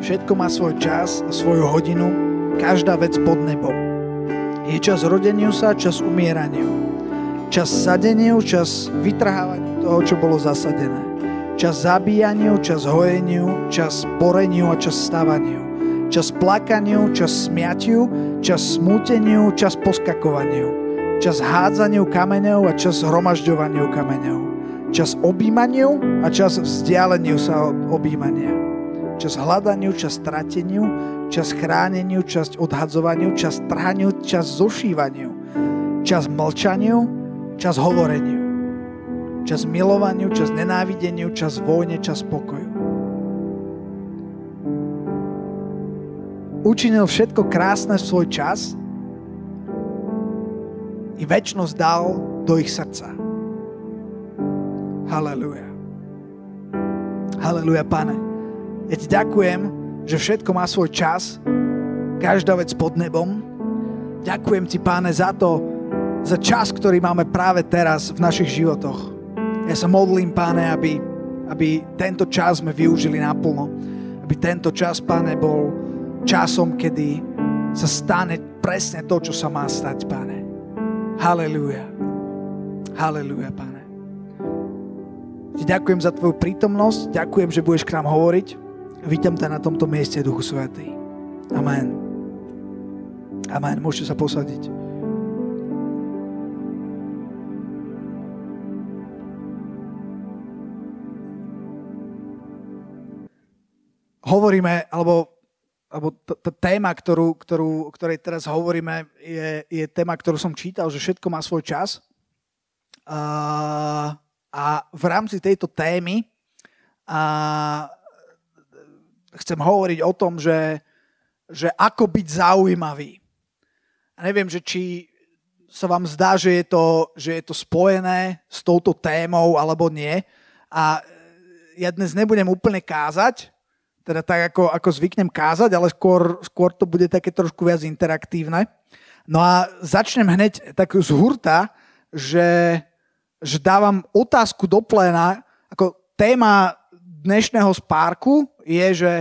všetko má svoj čas a svoju hodinu, každá vec pod nebom. Je čas rodeniu sa, čas umieraniu. Čas sadeniu, čas vytrhávaniu toho, čo bolo zasadené. Čas zabíjaniu, čas hojeniu, čas poreniu a čas stavaniu. Čas plakaniu, čas smiatiu, čas smúteniu, čas poskakovaniu. Čas hádzaniu kameňov a čas hromažďovaniu kameňov. Čas objímaniu a čas vzdialeniu sa od objímania. Čas hľadaniu, čas strateniu, čas chráneniu, čas odhadzovaniu, čas trhaniu, čas zošívaniu. Čas mlčaniu, čas hovoreniu, čas milovaniu, čas nenávideniu, čas vojne, čas pokoju. Učinil všetko krásne v svoj čas i väčnosť dal do ich srdca. Halleluja. Halleluja, pane. Ja ti ďakujem, že všetko má svoj čas, každá vec pod nebom. Ďakujem ti, páne, za to, za čas, ktorý máme práve teraz v našich životoch. Ja sa modlím, páne, aby, aby tento čas sme využili naplno. Aby tento čas, páne, bol časom, kedy sa stane presne to, čo sa má stať, páne. Halelúja. Halelúja, páne. Ti ďakujem za tvoju prítomnosť, ďakujem, že budeš k nám hovoriť. Vítam ťa na tomto mieste, Duchu Svetý. Amen. Amen. Môžete sa posadiť. hovoríme, alebo, alebo tá téma, ktorú, ktorú, ktorej teraz hovoríme, je, je téma, ktorú som čítal, že všetko má svoj čas. A, a v rámci tejto témy a, chcem hovoriť o tom, že, že ako byť zaujímavý. A neviem, že či sa vám zdá, že je, to, že je to spojené s touto témou alebo nie. A ja dnes nebudem úplne kázať, teda tak, ako, ako zvyknem kázať, ale skôr, skôr to bude také trošku viac interaktívne. No a začnem hneď tak z hurta, že, že dávam otázku do pléna, ako téma dnešného spárku je, že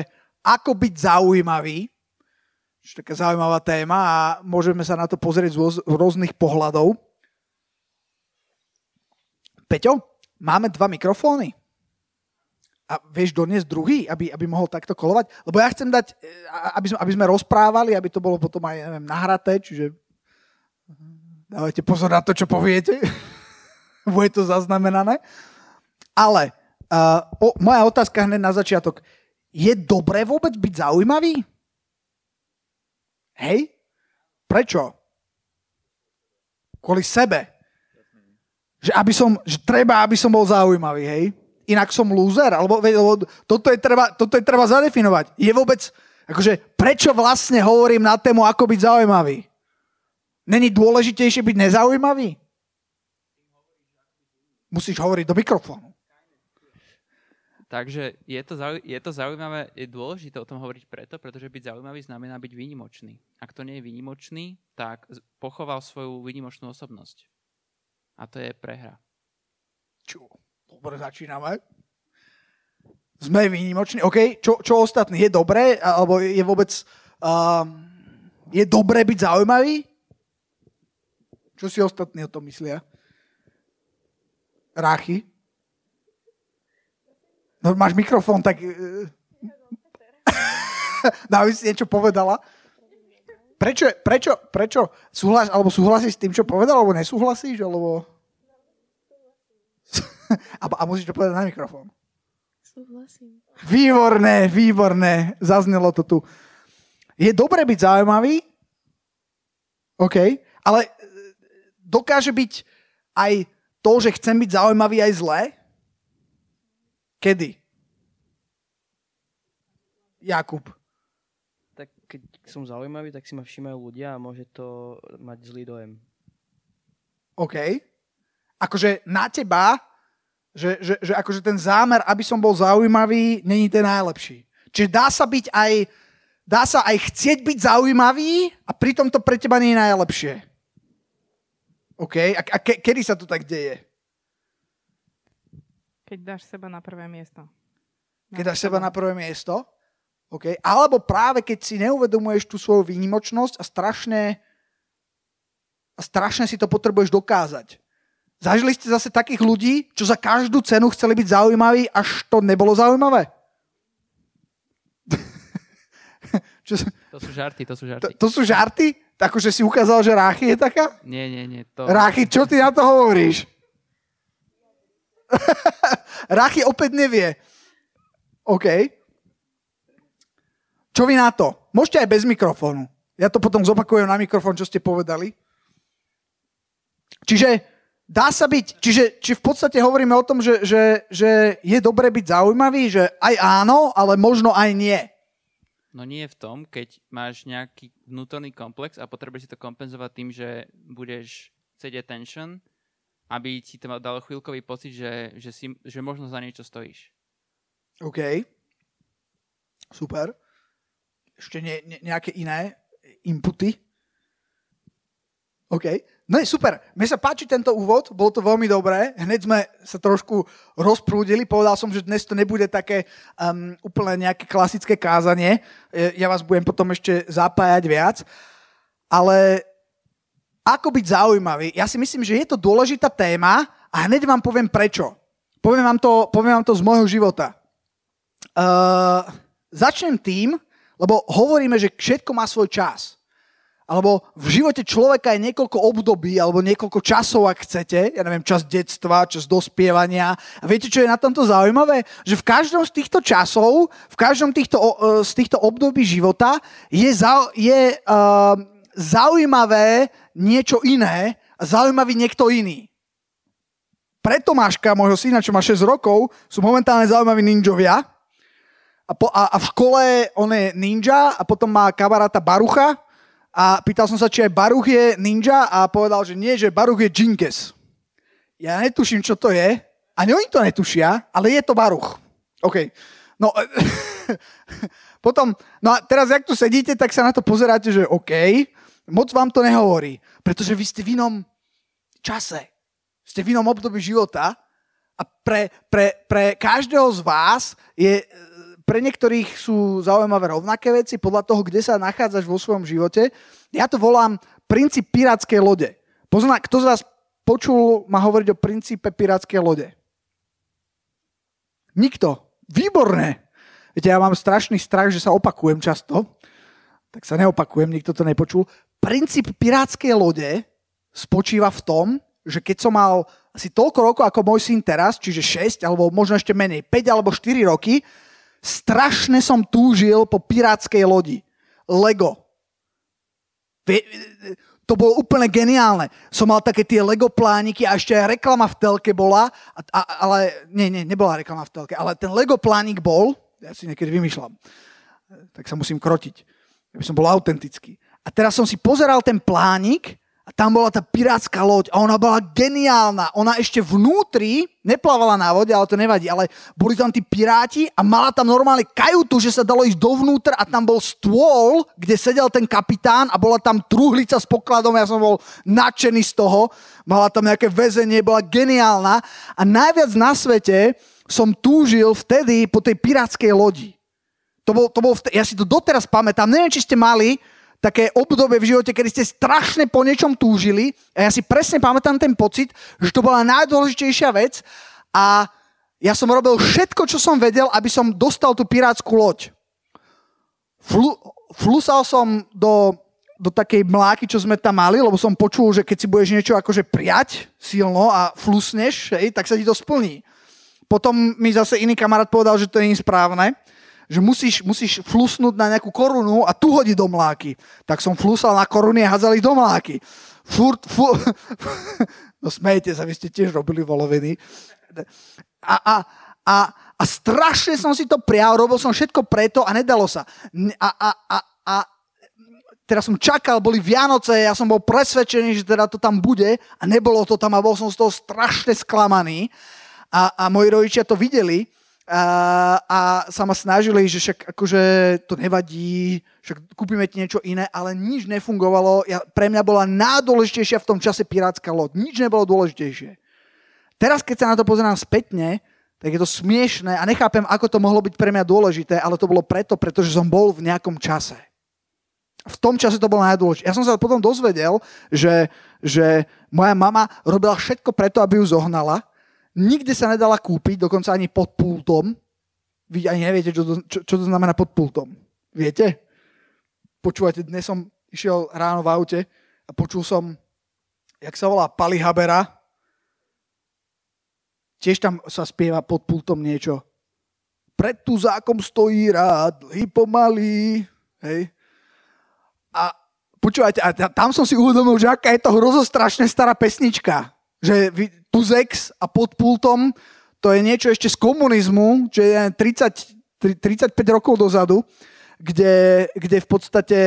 ako byť zaujímavý, čo je taká zaujímavá téma a môžeme sa na to pozrieť z rôznych pohľadov. Peťo, máme dva mikrofóny? a vieš doniesť druhý, aby, aby mohol takto kolovať? Lebo ja chcem dať, e, aby sme, aby sme rozprávali, aby to bolo potom aj neviem, nahraté, čiže dávajte pozor na to, čo poviete. Bude to zaznamenané. Ale uh, o, moja otázka hneď na začiatok. Je dobré vôbec byť zaujímavý? Hej? Prečo? Kvôli sebe. Že, aby som, že treba, aby som bol zaujímavý, hej? inak som lúzer, alebo, alebo toto, je treba, toto je treba zadefinovať. Je vôbec, akože, prečo vlastne hovorím na tému, ako byť zaujímavý? Není dôležitejšie byť nezaujímavý? Musíš hovoriť do mikrofónu. Takže je to, zauj- je to zaujímavé, je dôležité o tom hovoriť preto, pretože byť zaujímavý znamená byť výnimočný. Ak to nie je výnimočný, tak pochoval svoju výnimočnú osobnosť. A to je prehra. Čo? Dobre, začíname. Sme výnimoční. OK, čo, čo ostatní? Je dobré? Alebo je vôbec... Um, je dobré byť zaujímavý? Čo si ostatní o tom myslia? Ráchy? No, máš mikrofón, tak... Dávaj si niečo povedala. Prečo, prečo, prečo súhlas, alebo súhlasíš s tým, čo povedal, alebo nesúhlasíš, alebo a, a musíš to povedať na mikrofón. Súhlasím. Výborné, výborné. Zaznelo to tu. Je dobre byť zaujímavý, OK, ale e, dokáže byť aj to, že chcem byť zaujímavý aj zlé? Kedy? Jakub. Tak keď som zaujímavý, tak si ma všímajú ľudia a môže to mať zlý dojem. OK. Akože na teba že, že, že akože ten zámer, aby som bol zaujímavý, není ten najlepší. Čiže dá sa byť aj, dá sa aj chcieť byť zaujímavý a pritom to pre teba nie je najlepšie. OK? A, a ke, kedy sa to tak deje? Keď dáš seba na prvé miesto. Na Keď dáš seba na prvé miesto? Okay? Alebo práve keď si neuvedomuješ tú svoju výnimočnosť a strašne, a strašne si to potrebuješ dokázať. Zažili ste zase takých ľudí, čo za každú cenu chceli byť zaujímaví, až to nebolo zaujímavé? čo... To sú žarty, to sú žarty. To, to sú žarty? Akože si ukázal, že Ráchy je taká? Nie, nie, nie. To... Ráchy, čo ty na to hovoríš? Ráchy opäť nevie. OK. Čo vy na to? Môžete aj bez mikrofónu. Ja to potom zopakujem na mikrofón, čo ste povedali. Čiže dá sa byť, čiže či v podstate hovoríme o tom, že, že, že je dobre byť zaujímavý, že aj áno, ale možno aj nie. No nie v tom, keď máš nejaký vnútorný komplex a potrebuješ si to kompenzovať tým, že budeš chcieť attention, aby ti to dalo chvíľkový pocit, že, že, si, že možno za niečo stojíš. OK. Super. Ešte ne, ne, nejaké iné inputy? OK. No je super. Mne sa páči tento úvod, bolo to veľmi dobré. Hneď sme sa trošku rozprúdili. Povedal som, že dnes to nebude také um, úplne nejaké klasické kázanie. Ja vás budem potom ešte zapájať viac. Ale ako byť zaujímavý? Ja si myslím, že je to dôležitá téma a hneď vám poviem prečo. Poviem vám to, poviem vám to z môjho života. Uh, začnem tým, lebo hovoríme, že všetko má svoj čas alebo v živote človeka je niekoľko období, alebo niekoľko časov, ak chcete, ja neviem, čas detstva, čas dospievania. A viete, čo je na tomto zaujímavé? Že v každom z týchto časov, v každom týchto, e, z týchto období života je, za, je uh, zaujímavé niečo iné a zaujímavý niekto iný. Pre Tomáška, môjho syna, čo má 6 rokov, sú momentálne zaujímaví ninjovia. A, po, a, a v škole on je ninja a potom má kamaráta Barucha, a pýtal som sa, či aj Baruch je ninja a povedal, že nie, že Baruch je Jinkes. Ja netuším, čo to je. Ani oni to netušia, ale je to Baruch. OK. No, potom, no a teraz, jak tu sedíte, tak sa na to pozeráte, že OK, moc vám to nehovorí, pretože vy ste v inom čase, ste v inom období života a pre, pre, pre každého z vás je pre niektorých sú zaujímavé rovnaké veci podľa toho, kde sa nachádzaš vo svojom živote. Ja to volám princíp pirátskej lode. Pozná, kto z vás počul ma hovoriť o princípe pirátskej lode? Nikto. Výborné. Viete, ja mám strašný strach, že sa opakujem často. Tak sa neopakujem, nikto to nepočul. Princíp pirátskej lode spočíva v tom, že keď som mal asi toľko rokov ako môj syn teraz, čiže 6 alebo možno ešte menej, 5 alebo 4 roky, strašne som túžil po pirátskej lodi. Lego. To bolo úplne geniálne. Som mal také tie Lego plániky a ešte aj reklama v telke bola, a, a, ale nie, nie, nebola reklama v telke, ale ten Lego plánik bol, ja si niekedy vymýšľam, tak sa musím krotiť, aby som bol autentický. A teraz som si pozeral ten plánik a tam bola tá pirátska loď a ona bola geniálna. Ona ešte vnútri, neplávala na vode, ale to nevadí, ale boli tam tí piráti a mala tam normálne kajutu, že sa dalo ísť dovnútra a tam bol stôl, kde sedel ten kapitán a bola tam truhlica s pokladom, ja som bol nadšený z toho. Mala tam nejaké väzenie, bola geniálna a najviac na svete som túžil vtedy po tej pirátskej lodi. To bol, to bol vtedy, ja si to doteraz pamätám, neviem, či ste mali, také obdobie v živote, kedy ste strašne po niečom túžili a ja si presne pamätám ten pocit, že to bola najdôležitejšia vec a ja som robil všetko, čo som vedel, aby som dostal tú pirátsku loď. Flu, flusal som do, do takej mláky, čo sme tam mali, lebo som počul, že keď si budeš niečo akože prijať silno a flusneš, hej, tak sa ti to splní. Potom mi zase iný kamarát povedal, že to nie je správne že musíš, musíš flusnúť na nejakú korunu a tu hodiť do mláky. Tak som flusal na koruny a hádzal ich do mláky. Furt, fu... no smejte sa, vy ste tiež robili voloviny. A, a, a, a strašne som si to prial, robil som všetko preto a nedalo sa. A, a, a, a teraz som čakal, boli Vianoce, ja som bol presvedčený, že teda to tam bude a nebolo to tam a bol som z toho strašne sklamaný. A, a moji rodičia to videli a, a sa ma snažili, že však akože to nevadí, však kúpime ti niečo iné, ale nič nefungovalo. Ja, pre mňa bola najdôležitejšia v tom čase pirátska loď. Nič nebolo dôležitejšie. Teraz, keď sa na to pozerám spätne, tak je to smiešné a nechápem, ako to mohlo byť pre mňa dôležité, ale to bolo preto, pretože som bol v nejakom čase. V tom čase to bolo najdôležité. Ja som sa potom dozvedel, že, že moja mama robila všetko preto, aby ju zohnala. Nikde sa nedala kúpiť, dokonca ani pod pultom. Vy ani neviete, čo to, čo, čo to znamená pod pultom. Viete? Počúvajte, dnes som išiel ráno v aute a počul som, jak sa volá, Palihabera, tiež tam sa spieva pod pultom niečo. Pred tu zákom stojí rád, dlhý pomalý. Hej. A počúvajte, a tam som si uvedomil, že aká je to hrozostrašne stará pesnička. Že Puzex a pod pultom, to je niečo ešte z komunizmu, čo je 30, 35 rokov dozadu, kde, kde v podstate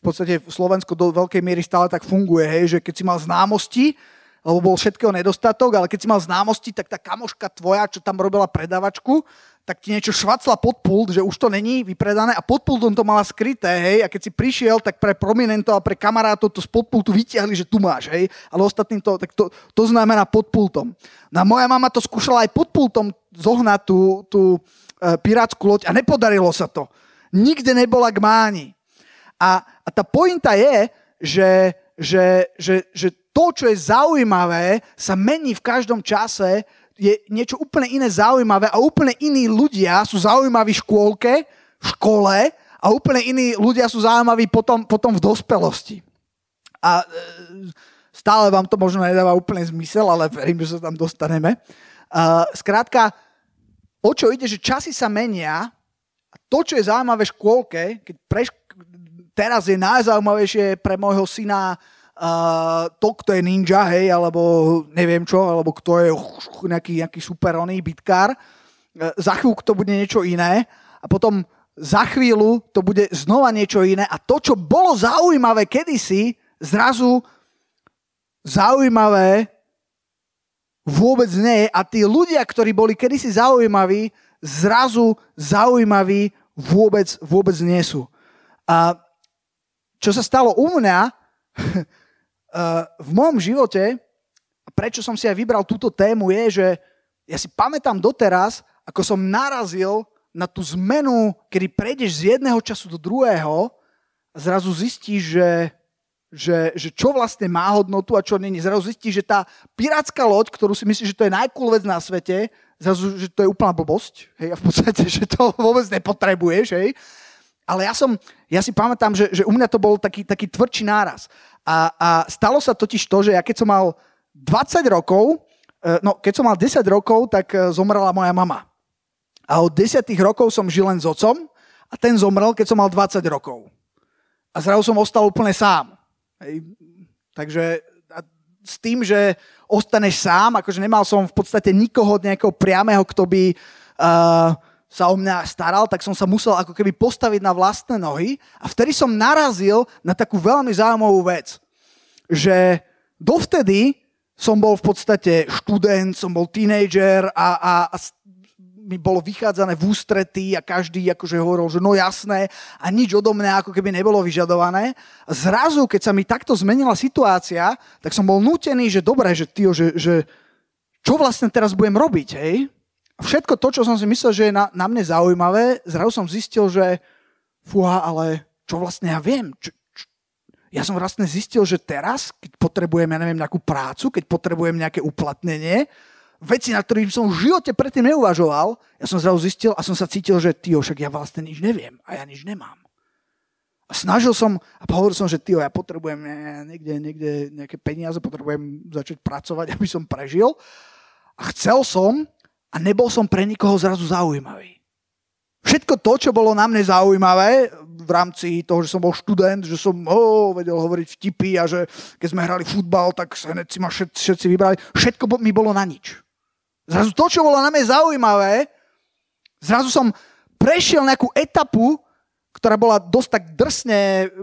v podstate v Slovensku do veľkej miery stále tak funguje, hej, že keď si mal známosti, lebo bol všetkého nedostatok, ale keď si mal známosti, tak tá kamoška tvoja, čo tam robila predavačku, tak ti niečo švacla pod pult, že už to není vypredané a pod pultom to mala skryté, hej, a keď si prišiel, tak pre prominentov a pre kamarátov to z pod pultu vytiahli, že tu máš, hej, ale ostatným to, tak to, to znamená pod pultom. No a moja mama to skúšala aj pod pultom zohnať tú, tú e, pirátsku loď a nepodarilo sa to. Nikde nebola k máni. A, a tá pointa je, že, že, že, že to, čo je zaujímavé, sa mení v každom čase, je niečo úplne iné zaujímavé a úplne iní ľudia sú zaujímaví v škôlke, v škole a úplne iní ľudia sú zaujímaví potom, potom v dospelosti. A e, stále vám to možno nedáva úplne zmysel, ale verím, že sa tam dostaneme. Uh, skrátka, o čo ide, že časy sa menia a to, čo je zaujímavé v škôlke, keď preš- teraz je najzaujímavejšie pre môjho syna to, kto je ninja, hej, alebo neviem čo, alebo kto je nejaký, nejaký super oný bitkár. Uh, za chvíľu to bude niečo iné a potom za chvíľu to bude znova niečo iné a to, čo bolo zaujímavé kedysi, zrazu zaujímavé vôbec nie a tí ľudia, ktorí boli kedysi zaujímaví, zrazu zaujímaví vôbec, vôbec nie sú. A čo sa stalo u mňa, v môjom živote, prečo som si aj vybral túto tému, je, že ja si pamätám doteraz, ako som narazil na tú zmenu, kedy prejdeš z jedného času do druhého a zrazu zistíš, že, že, že čo vlastne má hodnotu a čo není. Zrazu zistíš, že tá pirátska loď, ktorú si myslíš, že to je najcool vec na svete, zrazu, že to je úplná blbosť. Hej, a v podstate, že to vôbec nepotrebuješ. Hej. Ale ja, som, ja si pamätám, že, že u mňa to bol taký, taký tvrdší náraz. A, a stalo sa totiž to, že ja keď som mal 20 rokov, e, no keď som mal 10 rokov, tak e, zomrela moja mama. A od 10 rokov som žil len s otcom a ten zomrel, keď som mal 20 rokov. A zrazu som ostal úplne sám. Hej. Takže s tým, že ostaneš sám, akože nemal som v podstate nikoho nejakého priamého, kto by uh, sa o mňa staral, tak som sa musel ako keby postaviť na vlastné nohy a vtedy som narazil na takú veľmi zaujímavú vec, že dovtedy som bol v podstate študent, som bol tínejdžer a, a, a mi bolo vychádzané v ústretí a každý akože hovoril, že no jasné a nič odo mňa ako keby nebolo vyžadované. A zrazu, keď sa mi takto zmenila situácia, tak som bol nutený, že dobre, že, tyjo, že, že čo vlastne teraz budem robiť, hej? Všetko to, čo som si myslel, že je na, na mne zaujímavé, zrazu som zistil, že fúha, ale čo vlastne ja viem? Čo, čo, ja som vlastne zistil, že teraz, keď potrebujem, ja neviem, nejakú prácu, keď potrebujem nejaké uplatnenie, veci, na ktorých som v živote predtým neuvažoval, ja som zrazu zistil a som sa cítil, že ty, však ja vlastne nič neviem a ja nič nemám. A snažil som a hovoril som, že ty, ja potrebujem niekde, niekde nejaké peniaze, potrebujem začať pracovať, aby som prežil. A chcel som, a nebol som pre nikoho zrazu zaujímavý. Všetko to, čo bolo na mne zaujímavé v rámci toho, že som bol študent, že som oh, vedel hovoriť vtipy a že keď sme hrali futbal, tak sa hneď si ma všetci, všetci vybrali. Všetko mi bolo na nič. Zrazu to, čo bolo na mne zaujímavé, zrazu som prešiel nejakú etapu, ktorá bola dosť tak drsne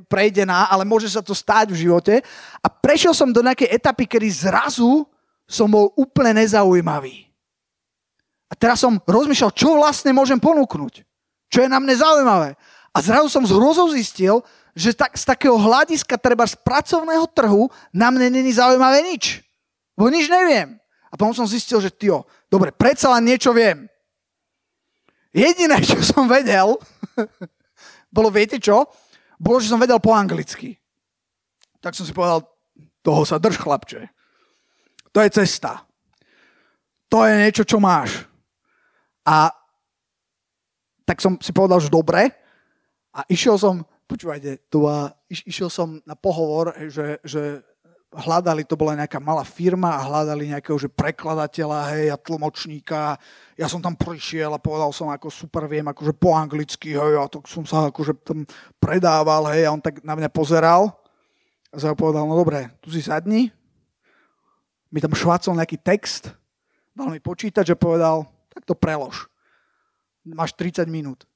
prejdená, ale môže sa to stáť v živote. A prešiel som do nejakej etapy, kedy zrazu som bol úplne nezaujímavý. A teraz som rozmýšľal, čo vlastne môžem ponúknuť. Čo je na mne zaujímavé. A zrazu som z hrozou zistil, že tak, z takého hľadiska treba z pracovného trhu na mne není zaujímavé nič. Bo nič neviem. A potom som zistil, že tio, dobre, predsa len niečo viem. Jediné, čo som vedel, bolo, viete čo? Bolo, že som vedel po anglicky. Tak som si povedal, toho sa drž, chlapče. To je cesta. To je niečo, čo máš. A tak som si povedal, že dobre. A išiel som, počúvajte, tu a iš, išiel som na pohovor, že, že hľadali, to bola nejaká malá firma a hľadali nejakého že prekladateľa, hej, a tlmočníka. Ja som tam prišiel a povedal som, ako super viem, akože po anglicky, hej, a tak som sa akože tam predával, hej, a on tak na mňa pozeral a sa povedal, no dobre, tu si sadni, mi tam švácol nejaký text, dal mi počítať, že povedal, tak to prelož. Máš 30 minút.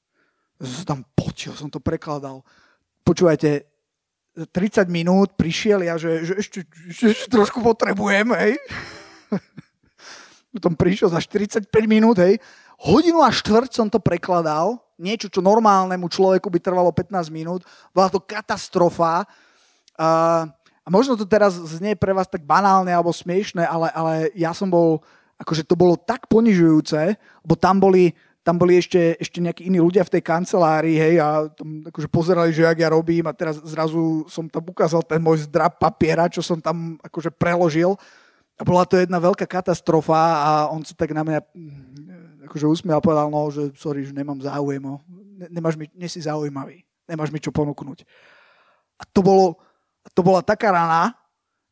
Som tam počil, som to prekladal. Počúvajte, 30 minút prišiel ja, že, že ešte, ešte, ešte trošku potrebujem, hej. Potom prišiel za 45 minút, hej. Hodinu a štvrť som to prekladal, niečo, čo normálnemu človeku by trvalo 15 minút. Bola to katastrofa. A, a možno to teraz znie pre vás tak banálne alebo smiešne, ale, ale ja som bol, akože to bolo tak ponižujúce, lebo tam boli tam boli ešte, ešte nejakí iní ľudia v tej kancelárii, hej, a tam akože pozerali, že jak ja robím a teraz zrazu som tam ukázal ten môj zdrab papiera, čo som tam akože preložil a bola to jedna veľká katastrofa a on sa tak na mňa mm, akože usmial a povedal, no, že sorry, že nemám záujem, no. nemáš mi, nie si zaujímavý, nemáš mi čo ponúknuť. A to bolo, to bola taká rana,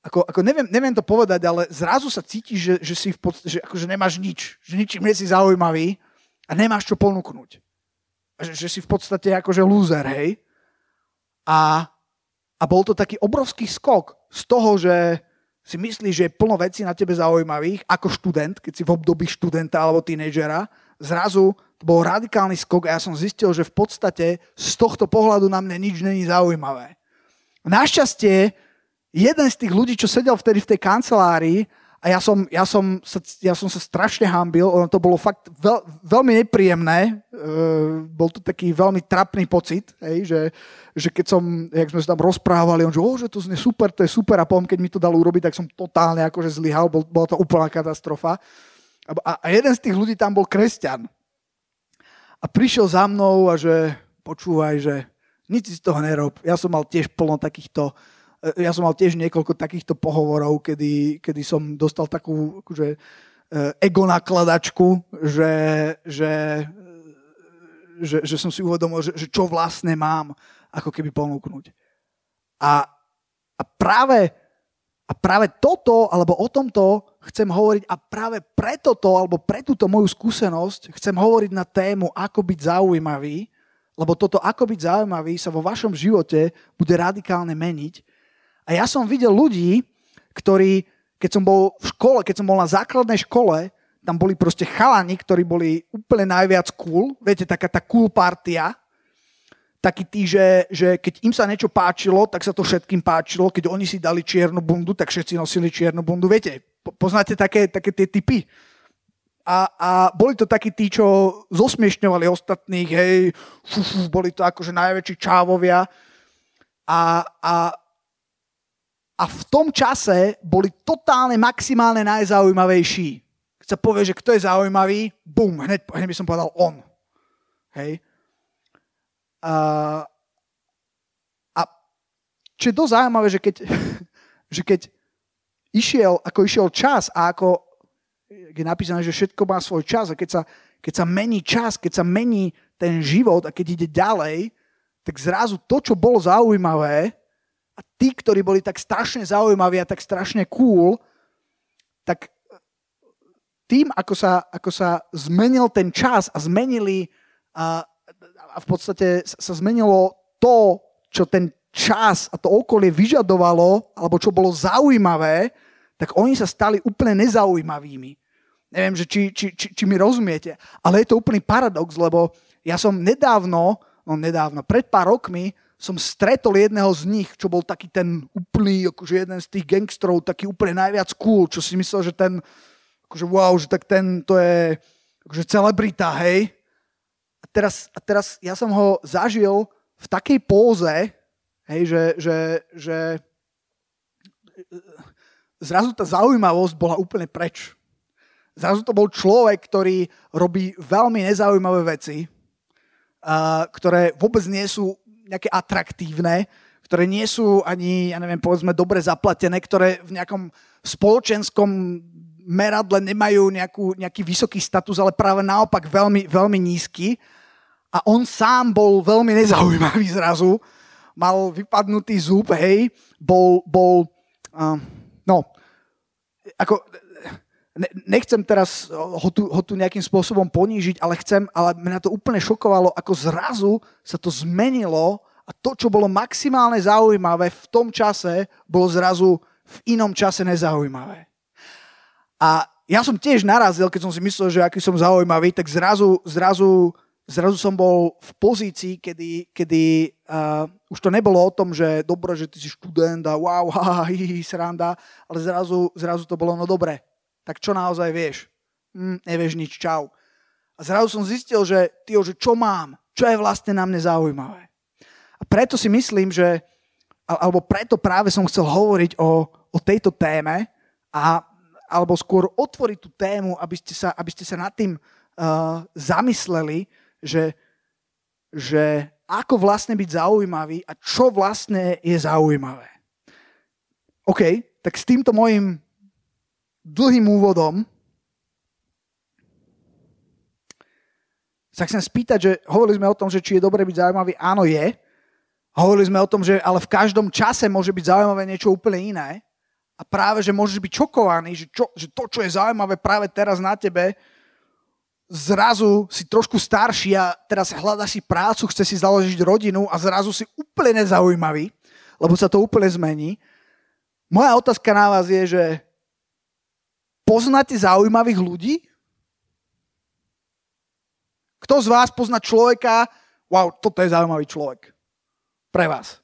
ako, ako neviem, neviem to povedať, ale zrazu sa cítiš, že, že si v podstate, že akože nemáš nič, že ničím nie si zaujímavý a nemáš čo ponúknuť. Že, že si v podstate akože loser, hej. A, a bol to taký obrovský skok z toho, že si myslíš, že je plno vecí na tebe zaujímavých, ako študent, keď si v období študenta alebo tínejdžera, zrazu to bol radikálny skok a ja som zistil, že v podstate z tohto pohľadu na mne nič není zaujímavé. Našťastie, jeden z tých ľudí, čo sedel vtedy v tej kancelárii, a ja som, ja som, sa, ja som sa strašne hambil, ono to bolo fakt veľ, veľmi nepríjemné, uh, bol to taký veľmi trapný pocit, hej, že, že keď som, jak sme sa tam rozprávali, on že, oh, že to znie super, to je super a potom, keď mi to dal urobiť, tak som totálne akože zlyhal, bol, bola to úplná katastrofa. A, a jeden z tých ľudí tam bol kresťan. A prišiel za mnou a že počúvaj, že nič si z toho nerob. Ja som mal tiež plno takýchto E, ja som mal tiež niekoľko takýchto pohovorov, kedy, kedy som dostal takú akože, e, ego nakladačku, že, že, že, že som si uvedomil, že, že čo vlastne mám ako keby ponúknuť. A, a práve a práve toto, alebo o tomto chcem hovoriť a práve preto to, alebo pre túto moju skúsenosť chcem hovoriť na tému, ako byť zaujímavý, lebo toto ako byť zaujímavý sa vo vašom živote bude radikálne meniť a ja som videl ľudí, ktorí, keď som bol v škole, keď som bol na základnej škole, tam boli proste chalani, ktorí boli úplne najviac cool. Viete, taká tá cool partia. Takí tí, že, že keď im sa niečo páčilo, tak sa to všetkým páčilo. Keď oni si dali čiernu bundu, tak všetci nosili čiernu bundu. Viete, poznáte také, také tie typy? A, a boli to takí tí, čo zosmiešňovali ostatných, hej, fú, fú, boli to akože najväčší čávovia. A, a a v tom čase boli totálne maximálne najzaujímavejší. Keď sa povie, že kto je zaujímavý, bum, hneď, hneď by som povedal on. Hej. A, a čo je dosť zaujímavé, že keď, že keď išiel, ako išiel čas a ako je napísané, že všetko má svoj čas a keď sa, keď sa mení čas, keď sa mení ten život a keď ide ďalej, tak zrazu to, čo bolo zaujímavé, a tí, ktorí boli tak strašne zaujímaví a tak strašne cool, tak tým, ako sa, ako sa zmenil ten čas a zmenili a, a v podstate sa zmenilo to, čo ten čas a to okolie vyžadovalo, alebo čo bolo zaujímavé, tak oni sa stali úplne nezaujímavými. Neviem, že či, či, či, či mi rozumiete, ale je to úplný paradox, lebo ja som nedávno, no nedávno, pred pár rokmi som stretol jedného z nich, čo bol taký ten úplný, akože jeden z tých gangstrov, taký úplne najviac cool, čo si myslel, že ten, akože wow, že tak ten, to je akože celebrita, hej. A teraz, a teraz ja som ho zažil v takej póze, hej, že, že, že zrazu tá zaujímavosť bola úplne preč. Zrazu to bol človek, ktorý robí veľmi nezaujímavé veci, ktoré vôbec nie sú nejaké atraktívne, ktoré nie sú ani, ja neviem, povedzme, dobre zaplatené, ktoré v nejakom spoločenskom meradle nemajú nejakú, nejaký vysoký status, ale práve naopak veľmi, veľmi nízky. A on sám bol veľmi nezaujímavý zrazu. Mal vypadnutý zub, hej. Bol, bol uh, no, ako, nechcem teraz ho tu, ho tu nejakým spôsobom ponížiť, ale chcem, ale mňa to úplne šokovalo, ako zrazu sa to zmenilo a to, čo bolo maximálne zaujímavé v tom čase, bolo zrazu v inom čase nezaujímavé. A ja som tiež narazil, keď som si myslel, že aký som zaujímavý, tak zrazu, zrazu, zrazu som bol v pozícii, kedy, kedy uh, už to nebolo o tom, že dobre, že ty si študent a wow, ha, hi, hi, sranda, ale zrazu, zrazu to bolo, no dobre, tak čo naozaj vieš? Hm, nevieš nič, čau. A zrazu som zistil, že, tyjo, že čo mám, čo je vlastne na mne zaujímavé. A preto si myslím, že, alebo preto práve som chcel hovoriť o, o tejto téme, a, alebo skôr otvoriť tú tému, aby ste sa, aby ste sa nad tým uh, zamysleli, že, že ako vlastne byť zaujímavý a čo vlastne je zaujímavé. OK, tak s týmto mojim dlhým úvodom sa chcem spýtať, že hovorili sme o tom, že či je dobre byť zaujímavý. Áno, je. Hovorili sme o tom, že ale v každom čase môže byť zaujímavé niečo úplne iné. A práve, že môžeš byť čokovaný, že, čo, že to, čo je zaujímavé práve teraz na tebe, zrazu si trošku starší a teraz hľada si prácu, chce si založiť rodinu a zrazu si úplne nezaujímavý, lebo sa to úplne zmení. Moja otázka na vás je, že poznáte zaujímavých ľudí? Kto z vás pozná človeka, wow, toto je zaujímavý človek pre vás.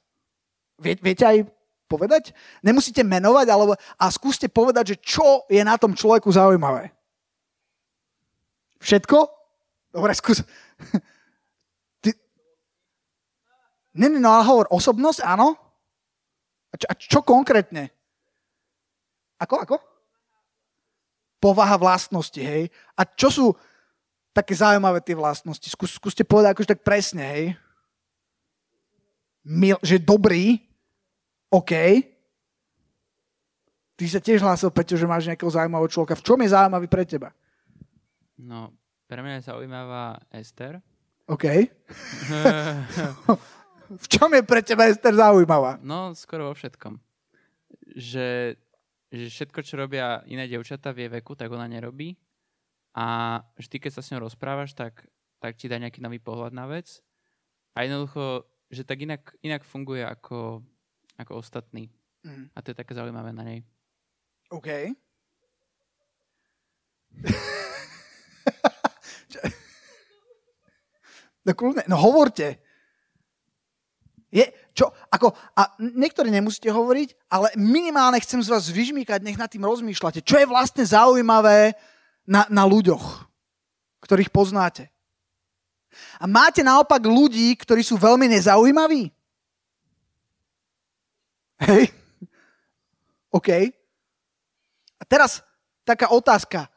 Vie, viete aj povedať? Nemusíte menovať, alebo, a skúste povedať, že čo je na tom človeku zaujímavé. Všetko? Dobre, skús. Ty... Nie, no ale hovor, osobnosť, áno? A čo, a čo konkrétne? Ako, ako? Povaha vlastnosti, hej? A čo sú také zaujímavé tie vlastnosti? Skús, skúste povedať akože tak presne, hej? mil, že dobrý, OK. Ty sa tiež hlásil, Peťo, že máš nejakého zaujímavého človeka. V čom je zaujímavý pre teba? No, pre mňa je zaujímavá Ester. OK. v čom je pre teba Ester zaujímavá? No, skoro vo všetkom. Že, že všetko, čo robia iné devčatá v jej veku, tak ona nerobí. A vždy, keď sa s ňou rozprávaš, tak, tak ti dá nejaký nový pohľad na vec. A jednoducho že tak inak, inak funguje ako, ako ostatní. Mm. A to je také zaujímavé na nej. OK. no kľudne, no hovorte. Je, čo, ako, a niektorí nemusíte hovoriť, ale minimálne chcem z vás vyžmýkať, nech nad tým rozmýšľate. Čo je vlastne zaujímavé na, na ľuďoch, ktorých poznáte? A máte naopak ľudí, ktorí sú veľmi nezaujímaví? Hej? OK. A teraz taká otázka.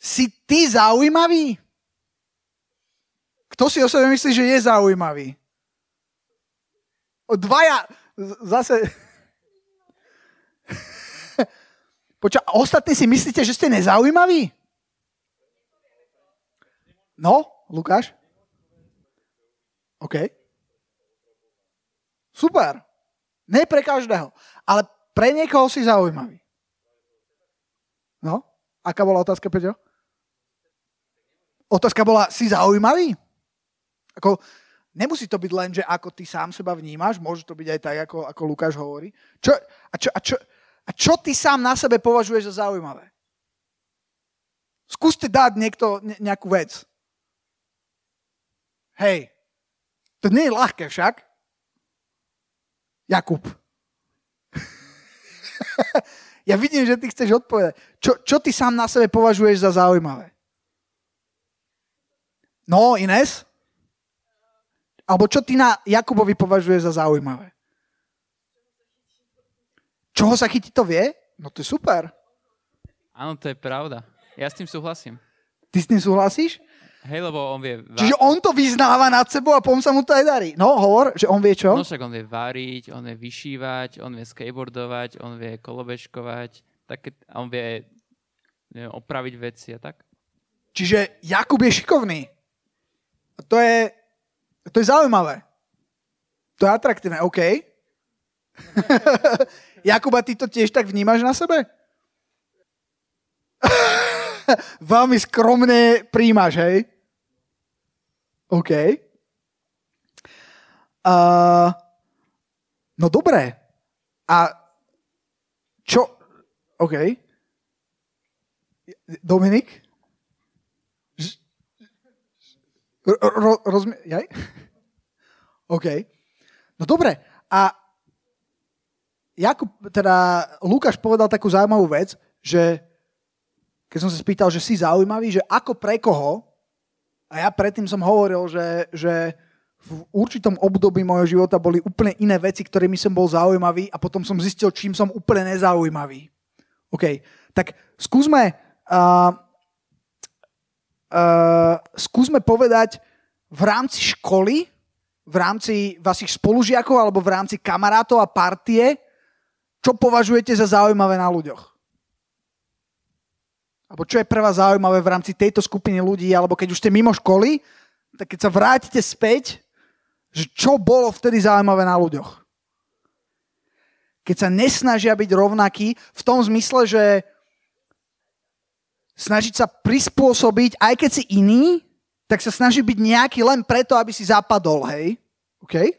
Si ty zaujímavý? Kto si o sebe myslí, že je zaujímavý? Dvaja, zase... Poča, ostatní si myslíte, že ste nezaujímaví? No, Lukáš? OK. Super. Ne pre každého. Ale pre niekoho si zaujímavý. No, aká bola otázka, Peťo? Otázka bola, si zaujímavý? Ako, nemusí to byť len, že ako ty sám seba vnímaš, môže to byť aj tak, ako, ako Lukáš hovorí. Čo, a, čo, a, čo, a čo ty sám na sebe považuješ za zaujímavé? Skúste dať niekto ne, nejakú vec. Hej, to nie je ľahké však. Jakub. ja vidím, že ty chceš odpovedať. Čo, čo ty sám na sebe považuješ za zaujímavé? No, Ines? Alebo čo ty na Jakubovi považuješ za zaujímavé? Čoho sa chytí, to vie? No to je super. Áno, to je pravda. Ja s tým súhlasím. Ty s tým súhlasíš? Hej, lebo on vie... Va- Čiže on to vyznáva nad sebou a potom sa mu to aj darí. No, hovor, že on vie čo? No však on vie variť, on vie vyšívať, on vie skateboardovať, on vie kolobečkovať, také, on vie neviem, opraviť veci a tak. Čiže Jakub je šikovný. A to je, to je zaujímavé. To je atraktívne, OK. Jakuba, ty to tiež tak vnímaš na sebe? Veľmi skromne príjmaš, hej? OK. Uh, no dobré. A čo... OK. Dominik? Ro, ro, rozmi- jaj? OK. No dobre. A Jakub, teda Lukáš povedal takú zaujímavú vec, že keď som sa spýtal, že si zaujímavý, že ako pre koho, a ja predtým som hovoril, že, že v určitom období môjho života boli úplne iné veci, ktorými som bol zaujímavý a potom som zistil, čím som úplne nezaujímavý. OK, tak skúsme, uh, uh, skúsme povedať v rámci školy, v rámci vašich spolužiakov alebo v rámci kamarátov a partie, čo považujete za zaujímavé na ľuďoch? Alebo čo je pre vás zaujímavé v rámci tejto skupiny ľudí, alebo keď už ste mimo školy, tak keď sa vrátite späť, že čo bolo vtedy zaujímavé na ľuďoch? Keď sa nesnažia byť rovnakí v tom zmysle, že snažiť sa prispôsobiť, aj keď si iný, tak sa snaží byť nejaký len preto, aby si zapadol, hej? OK?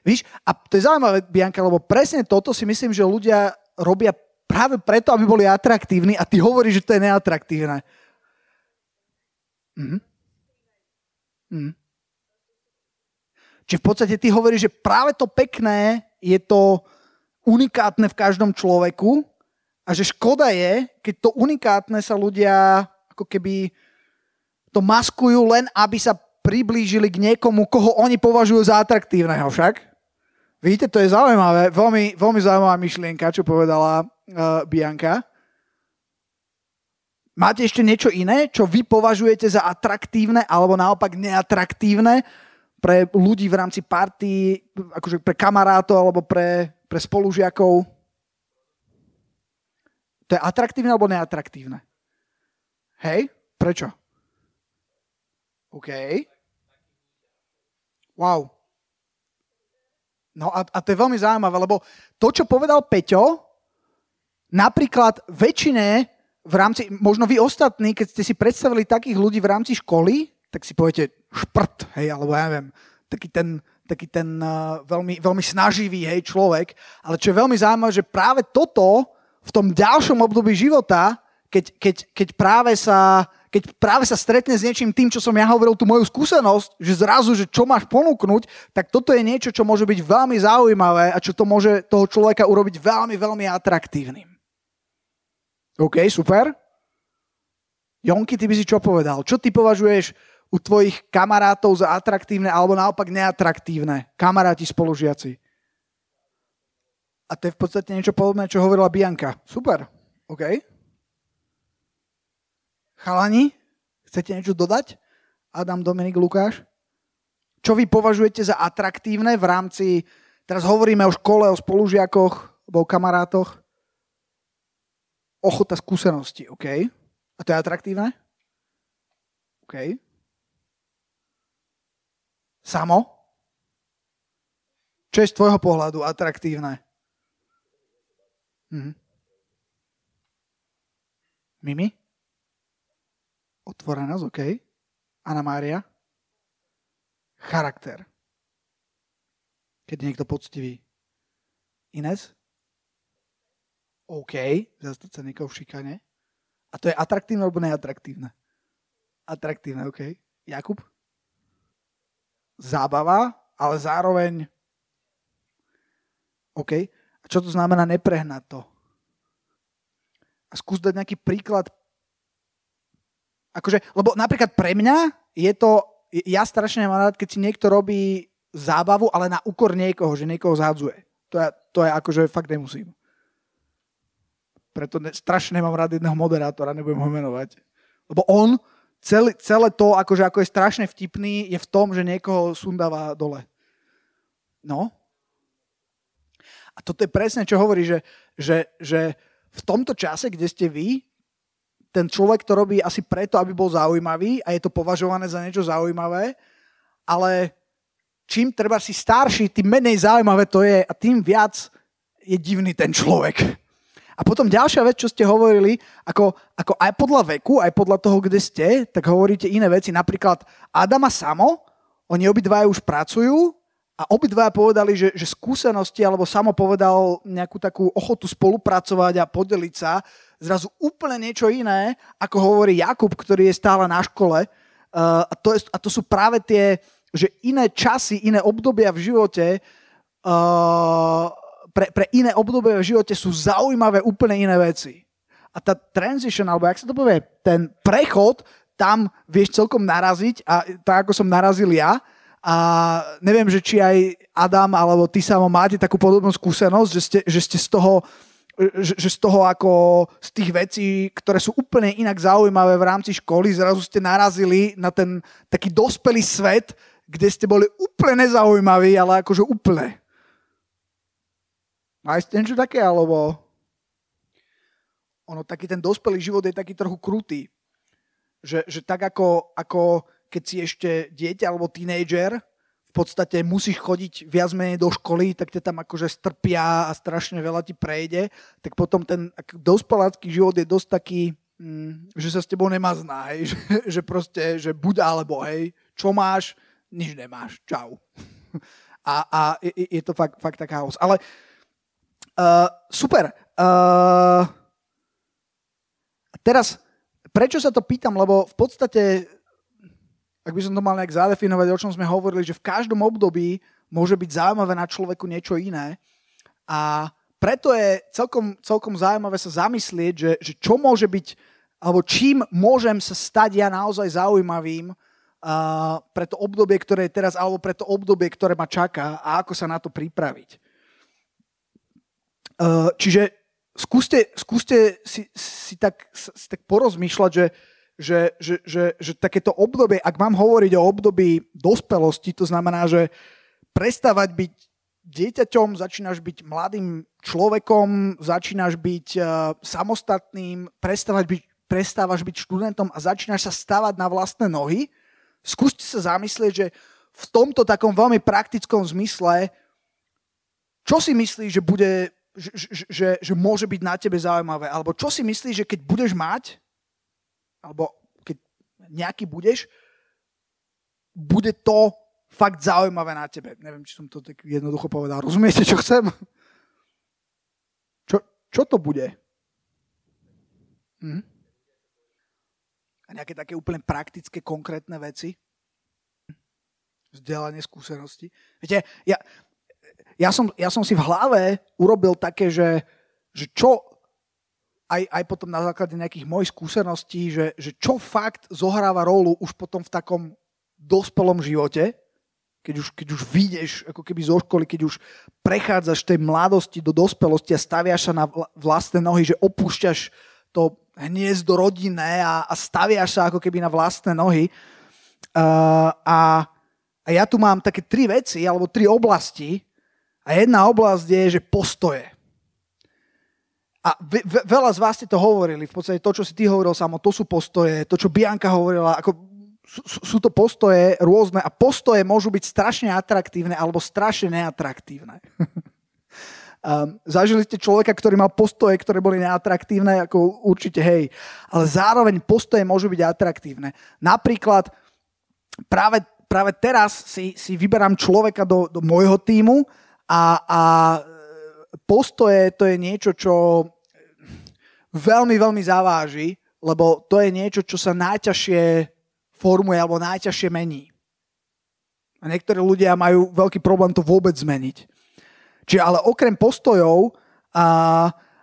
Víš, a to je zaujímavé, Bianka, lebo presne toto si myslím, že ľudia robia práve preto, aby boli atraktívni a ty hovoríš, že to je neatraktívne. Mhm. Mhm. Čiže v podstate ty hovoríš, že práve to pekné je to unikátne v každom človeku a že škoda je, keď to unikátne sa ľudia ako keby to maskujú len, aby sa priblížili k niekomu, koho oni považujú za atraktívneho však. Vidíte, to je zaujímavé, veľmi, veľmi zaujímavá myšlienka, čo povedala uh, Bianka. Máte ešte niečo iné, čo vy považujete za atraktívne alebo naopak neatraktívne pre ľudí v rámci party, akože pre kamarátov alebo pre, pre spolužiakov? To je atraktívne alebo neatraktívne? Hej? Prečo? OK. Wow. No a, a to je veľmi zaujímavé, lebo to, čo povedal Peťo, napríklad väčšine v rámci, možno vy ostatní, keď ste si predstavili takých ľudí v rámci školy, tak si poviete šprt, hej, alebo ja neviem, taký ten, taký ten uh, veľmi, veľmi snaživý, hej, človek. Ale čo je veľmi zaujímavé, že práve toto v tom ďalšom období života, keď, keď, keď práve sa keď práve sa stretne s niečím tým, čo som ja hovoril, tú moju skúsenosť, že zrazu, že čo máš ponúknuť, tak toto je niečo, čo môže byť veľmi zaujímavé a čo to môže toho človeka urobiť veľmi, veľmi atraktívnym. OK, super. Jonky, ty by si čo povedal? Čo ty považuješ u tvojich kamarátov za atraktívne alebo naopak neatraktívne? Kamaráti, spolužiaci. A to je v podstate niečo podobné, čo hovorila Bianka. Super. OK. Chalani, chcete niečo dodať? Adam, Dominik, Lukáš? Čo vy považujete za atraktívne v rámci, teraz hovoríme o škole, o spolužiakoch, o kamarátoch, ochota skúsenosti, OK? A to je atraktívne? OK. Samo? Čo je z tvojho pohľadu atraktívne? Mhm. Mimi? Otvorenosť, OK. Anna Mária. Charakter. Keď je niekto poctivý. Ines? OK. Zastať sa niekoho v šikane. A to je atraktívne alebo neatraktívne? Atraktívne, OK. Jakub? Zábava, ale zároveň OK. A čo to znamená neprehnať to? A skús dať nejaký príklad akože, lebo napríklad pre mňa je to, ja strašne mám rád, keď si niekto robí zábavu, ale na úkor niekoho, že niekoho zhadzuje. To je, to je akože fakt nemusím. preto ne, strašne nemám rád jedného moderátora, nebudem ho menovať. Lebo on, celé, celé to, akože ako je strašne vtipný, je v tom, že niekoho sundáva dole. No. A toto je presne, čo hovorí, že, že, že v tomto čase, kde ste vy, ten človek to robí asi preto, aby bol zaujímavý a je to považované za niečo zaujímavé, ale čím treba si starší, tým menej zaujímavé to je a tým viac je divný ten človek. A potom ďalšia vec, čo ste hovorili, ako, ako aj podľa veku, aj podľa toho, kde ste, tak hovoríte iné veci. Napríklad Adama Samo, oni obidvaja už pracujú a obidvaja povedali, že, že skúsenosti, alebo Samo povedal nejakú takú ochotu spolupracovať a podeliť sa, zrazu úplne niečo iné, ako hovorí Jakub, ktorý je stále na škole. Uh, a, to je, a to sú práve tie, že iné časy, iné obdobia v živote uh, pre, pre iné obdobie v živote sú zaujímavé úplne iné veci. A tá transition, alebo jak sa to povie, ten prechod, tam vieš celkom naraziť a tak ako som narazil ja, a neviem, že či aj Adam alebo ty samo máte takú podobnú skúsenosť, že ste, že ste z toho že, že z toho ako z tých vecí, ktoré sú úplne inak zaujímavé v rámci školy, zrazu ste narazili na ten taký dospelý svet, kde ste boli úplne nezaujímaví, ale akože úplne. Máš niečo také, alebo ono, taký ten dospelý život je taký trochu krutý. Že, že tak ako, ako keď si ešte dieťa alebo tínejdžer, v podstate musíš chodiť viac menej do školy, tak ťa tam akože strpia a strašne veľa ti prejde, tak potom ten dospelácky život je dosť taký, mm, že sa s tebou nemá zná, hej, že, že proste, že buď alebo, hej, čo máš, nič nemáš, čau. A, a je, je to fakt, fakt tak chaos. Ale Uh, super. Uh, teraz, prečo sa to pýtam? Lebo v podstate, ak by som to mal nejak zadefinovať, o čom sme hovorili, že v každom období môže byť zaujímavé na človeku niečo iné. A preto je celkom, celkom zaujímavé sa zamyslieť, že, že čo môže byť, alebo čím môžem sa stať ja naozaj zaujímavým uh, pre to obdobie, ktoré je teraz, alebo pre to obdobie, ktoré ma čaká a ako sa na to pripraviť. Eh, čiže skúste, skúste si, si, tak, si tak porozmýšľať, že, že, že, že, že takéto obdobie, ak mám hovoriť o období dospelosti, to znamená, že prestávať byť dieťaťom, začínaš byť mladým človekom, začínaš byť uh, samostatným, prestávať byť, prestávaš byť študentom a začínaš sa stavať na vlastné nohy. Skúste sa zamyslieť, že v tomto takom veľmi praktickom zmysle, čo si myslíš, že bude že, že, že môže byť na tebe zaujímavé? Alebo čo si myslíš, že keď budeš mať, alebo keď nejaký budeš, bude to fakt zaujímavé na tebe. Neviem, či som to tak jednoducho povedal. Rozumiete, čo chcem? Čo, čo to bude? Hm? A nejaké také úplne praktické, konkrétne veci? Vzdelanie, skúsenosti. Viete, ja, ja som, ja som si v hlave urobil také, že, že čo, aj, aj potom na základe nejakých mojich skúseností, že, že čo fakt zohráva rolu už potom v takom dospelom živote, keď už, keď už vyjdeš ako keby zo školy, keď už prechádzaš tej mladosti do dospelosti a staviaš sa na vlastné nohy, že opúšťaš to hniezdo rodinné a, a staviaš sa ako keby na vlastné nohy. Uh, a, a ja tu mám také tri veci, alebo tri oblasti, a jedna oblasť je, že postoje. A ve, ve, veľa z vás ste to hovorili, v podstate to, čo si ty hovoril samo, to sú postoje, to, čo Bianka hovorila, ako sú, sú to postoje rôzne a postoje môžu byť strašne atraktívne alebo strašne neatraktívne. um, zažili ste človeka, ktorý mal postoje, ktoré boli neatraktívne, ako určite hej, ale zároveň postoje môžu byť atraktívne. Napríklad práve, práve teraz si, si vyberám človeka do, do môjho týmu, a, a postoje to je niečo, čo veľmi, veľmi zaváži, lebo to je niečo, čo sa najťažšie formuje alebo najťažšie mení. A niektorí ľudia majú veľký problém to vôbec zmeniť. Čiže ale okrem postojov a,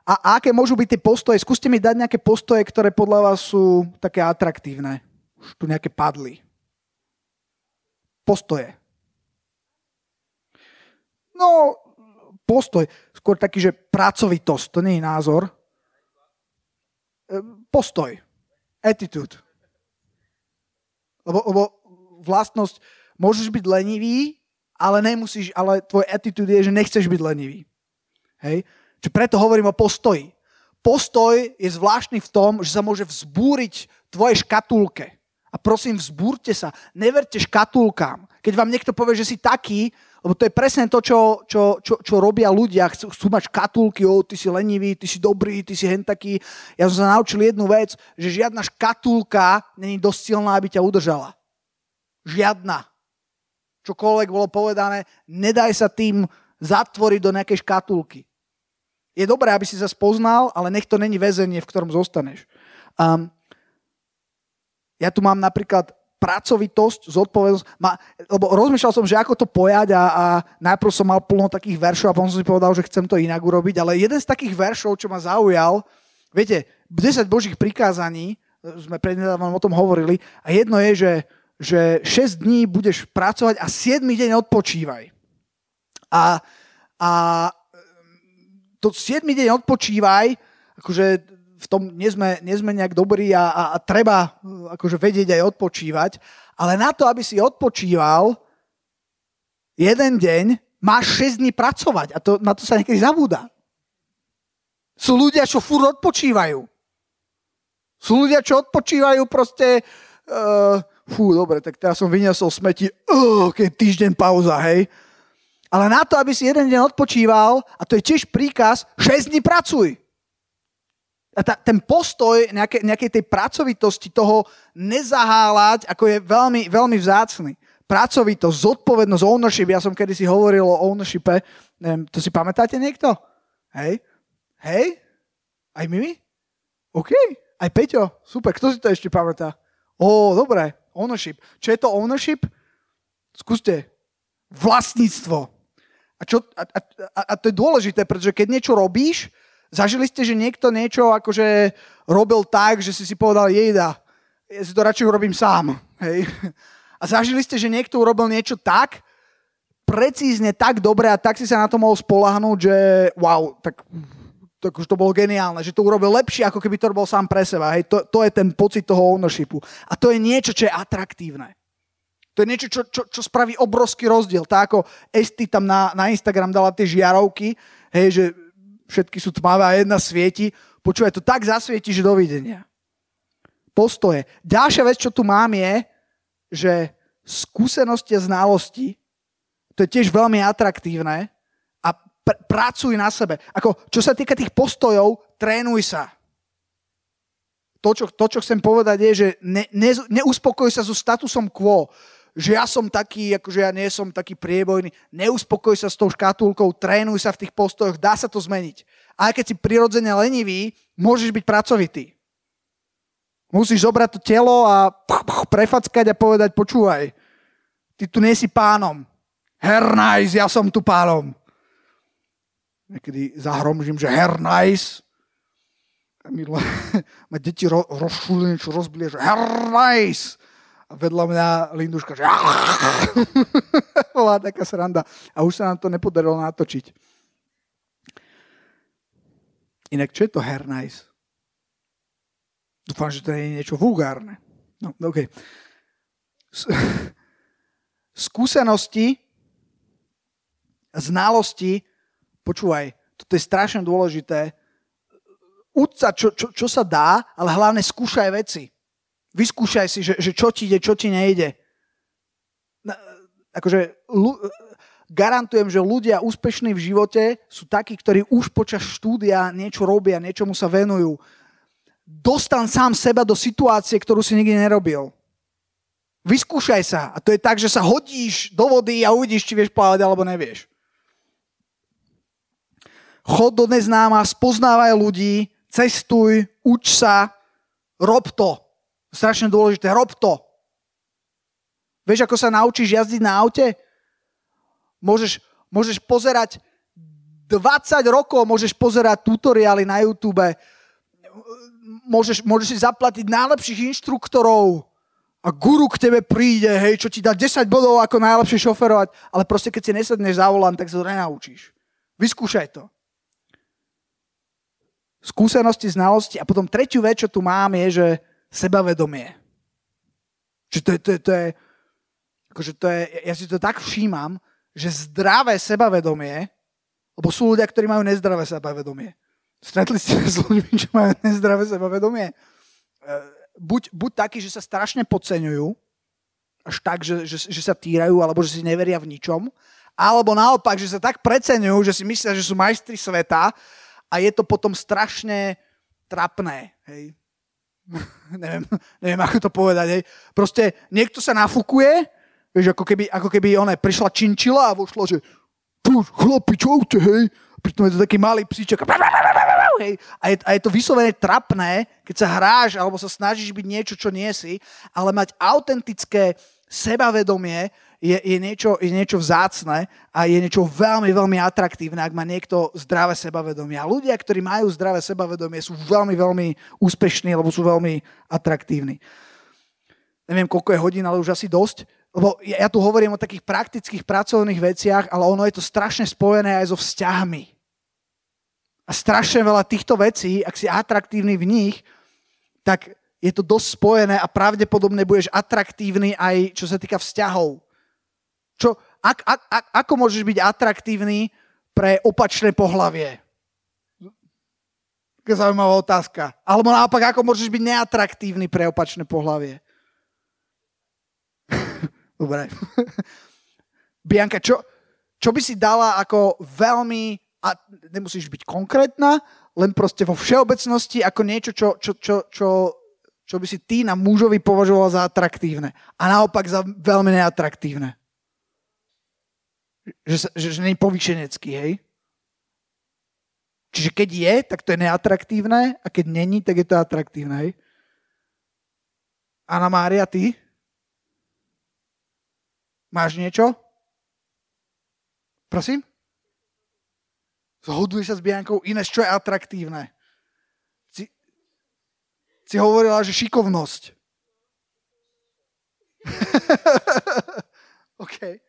a, aké môžu byť tie postoje, skúste mi dať nejaké postoje, ktoré podľa vás sú také atraktívne. Už tu nejaké padli. Postoje. No, postoj. Skôr taký, že pracovitosť, to nie je názor. postoj, attitude. Lebo, lebo vlastnosť, môžeš byť lenivý, ale nemusíš, ale tvoj attitude je, že nechceš byť lenivý. Hej? Čiže preto hovorím o postoji. Postoj je zvláštny v tom, že sa môže vzbúriť tvoje škatulke. A prosím, vzbúrte sa. Neverte škatulkám. Keď vám niekto povie, že si taký, lebo to je presne to, čo, čo, čo, čo robia ľudia. Chcú, chcú mať škatulky, o, ty si lenivý, ty si dobrý, ty si hen taký. Ja som sa naučil jednu vec, že žiadna škatulka není dosť silná, aby ťa udržala. Žiadna. Čokoľvek bolo povedané, nedaj sa tým zatvoriť do nejakej škatulky. Je dobré, aby si sa spoznal, ale nech to není väzenie, v ktorom zostaneš. Um, ja tu mám napríklad pracovitosť, zodpovednosť, ma, lebo rozmýšľal som, že ako to pojať a, a najprv som mal plno takých veršov a potom som si povedal, že chcem to inak urobiť, ale jeden z takých veršov, čo ma zaujal, viete, 10 božích prikázaní, sme prednedávnom o tom hovorili, a jedno je, že, že 6 dní budeš pracovať a 7 deň odpočívaj. A, a to 7 deň odpočívaj, akože v tom nie sme, nie sme nejak dobrí a, a, a treba akože vedieť aj odpočívať, ale na to, aby si odpočíval jeden deň, máš 6 dní pracovať a to, na to sa niekedy zabúda. Sú ľudia, čo furt odpočívajú. Sú ľudia, čo odpočívajú proste... Uh, fú, dobre, tak teraz som vyniesol smeti. Uh, keď týždeň pauza, hej. Ale na to, aby si jeden deň odpočíval, a to je tiež príkaz, 6 dní pracuj. Ta, ten postoj nejaké, nejakej tej pracovitosti, toho nezaháľať, ako je veľmi, veľmi vzácný. Pracovitosť, zodpovednosť, ownership. Ja som kedysi hovoril o ownershipe. Neviem, to si pamätáte niekto? Hej? Hej? Aj Mimi? OK. Aj Peťo? Super. Kto si to ešte pamätá? Ó, dobre. Ownership. Čo je to ownership? Skúste. Vlastníctvo. A, čo, a, a, a to je dôležité, pretože keď niečo robíš, zažili ste, že niekto niečo akože robil tak, že si si povedal, jejda, ja si to radšej urobím sám. Hej. A zažili ste, že niekto urobil niečo tak, precízne, tak dobre a tak si sa na to mohol spolahnúť, že wow, tak, tak už to bolo geniálne, že to urobil lepšie, ako keby to robil sám pre seba. Hej. To, to je ten pocit toho ownershipu. A to je niečo, čo je atraktívne. To je niečo, čo, čo, čo spraví obrovský rozdiel. Tak ako Esty tam na, na Instagram dala tie žiarovky, hej, že všetky sú tmavé a jedna svieti. Počúvaj, to tak zasvieti, že dovidenia. Postoje. Ďalšia vec, čo tu mám je, že skúsenosti a znalosti, to je tiež veľmi atraktívne a pr- pracuj na sebe. Ako, čo sa týka tých postojov, trénuj sa. To, čo, to, čo chcem povedať, je, že ne, ne, neuspokoj sa so statusom quo že ja som taký, akože ja nie som taký priebojný. Neuspokoj sa s tou škatulkou, trénuj sa v tých postojoch, dá sa to zmeniť. Aj keď si prirodzene lenivý, môžeš byť pracovitý. Musíš zobrať to telo a prefackať a povedať, počúvaj, ty tu nie si pánom. Her nice, ja som tu pánom. Niekedy zahromžím, že her nice. A ma deti ro, rozšúlené, čo rozblie, že her nice a vedľa mňa Linduška, že bola taká sranda. A už sa nám to nepodarilo natočiť. Inak, čo je to hair nice? Dúfam, že to nie je niečo vulgárne. No, OK. Skúsenosti, znalosti, počúvaj, toto je strašne dôležité. Uď čo, čo, čo sa dá, ale hlavne skúšaj veci. Vyskúšaj si, že, že čo ti ide, čo ti nejde. Akože lu, garantujem, že ľudia úspešní v živote sú takí, ktorí už počas štúdia niečo robia, niečomu sa venujú. Dostan sám seba do situácie, ktorú si nikdy nerobil. Vyskúšaj sa. A to je tak, že sa hodíš do vody a uvidíš, či vieš plávať alebo nevieš. Chod do neznáma, spoznávaj ľudí, cestuj, uč sa, rob to. Strašne dôležité. Rob to. Vieš, ako sa naučíš jazdiť na aute? Môžeš, môžeš pozerať 20 rokov, môžeš pozerať tutoriály na YouTube, môžeš, môžeš si zaplatiť najlepších inštruktorov a guru k tebe príde, hej, čo ti dá 10 bodov ako najlepšie šoferovať, ale proste keď si nesedneš za volant, tak sa to nenaučíš. Vyskúšaj to. skúsenosti, znalosti a potom tretiu vec, čo tu mám, je, že sebavedomie. Čiže to je, to je, to je, akože to je, ja si to tak všímam, že zdravé sebavedomie, lebo sú ľudia, ktorí majú nezdravé sebavedomie. Stretli ste s ľuďmi, čo majú nezdravé sebavedomie? E, buď, buď takí, že sa strašne podceňujú, až tak, že, že, že sa týrajú, alebo že si neveria v ničom, alebo naopak, že sa tak preceňujú, že si myslia, že sú majstri sveta a je to potom strašne trapné. Hej. neviem, neviem, ako to povedať. Hej. Proste niekto sa nafúkuje, vieš, ako keby, ako keby ona prišla činčila a vošlo, že chlapi, čaute, hej. Pritom je to taký malý psíček. Hej. A, je, a je to vyslovene trapné, keď sa hráš alebo sa snažíš byť niečo, čo nie si, ale mať autentické sebavedomie je, je, niečo, je niečo vzácne a je niečo veľmi, veľmi atraktívne, ak má niekto zdravé sebavedomie. A ľudia, ktorí majú zdravé sebavedomie, sú veľmi, veľmi úspešní, lebo sú veľmi atraktívni. Neviem, koľko je hodín, ale už asi dosť. Lebo ja, ja tu hovorím o takých praktických pracovných veciach, ale ono je to strašne spojené aj so vzťahmi. A strašne veľa týchto vecí, ak si atraktívny v nich, tak je to dosť spojené a pravdepodobne budeš atraktívny aj čo sa týka vzťahov. Čo, ak, ak, ak, ako môžeš byť atraktívny pre opačné pohlavie? Taká zaujímavá otázka. Alebo naopak, ako môžeš byť neatraktívny pre opačné pohlavie? Dobre. Bianka, čo, čo by si dala ako veľmi, a nemusíš byť konkrétna, len proste vo všeobecnosti ako niečo, čo, čo, čo, čo čo by si ty na mužovi považoval za atraktívne. A naopak za veľmi neatraktívne. Že, že, že nie povýšenecký, hej? Čiže keď je, tak to je neatraktívne a keď není, tak je to atraktívne, hej? Anna Mária, ty? Máš niečo? Prosím? Zhoduješ sa s Biankou Ines, čo je atraktívne? si hovorila, že šikovnosť. OK.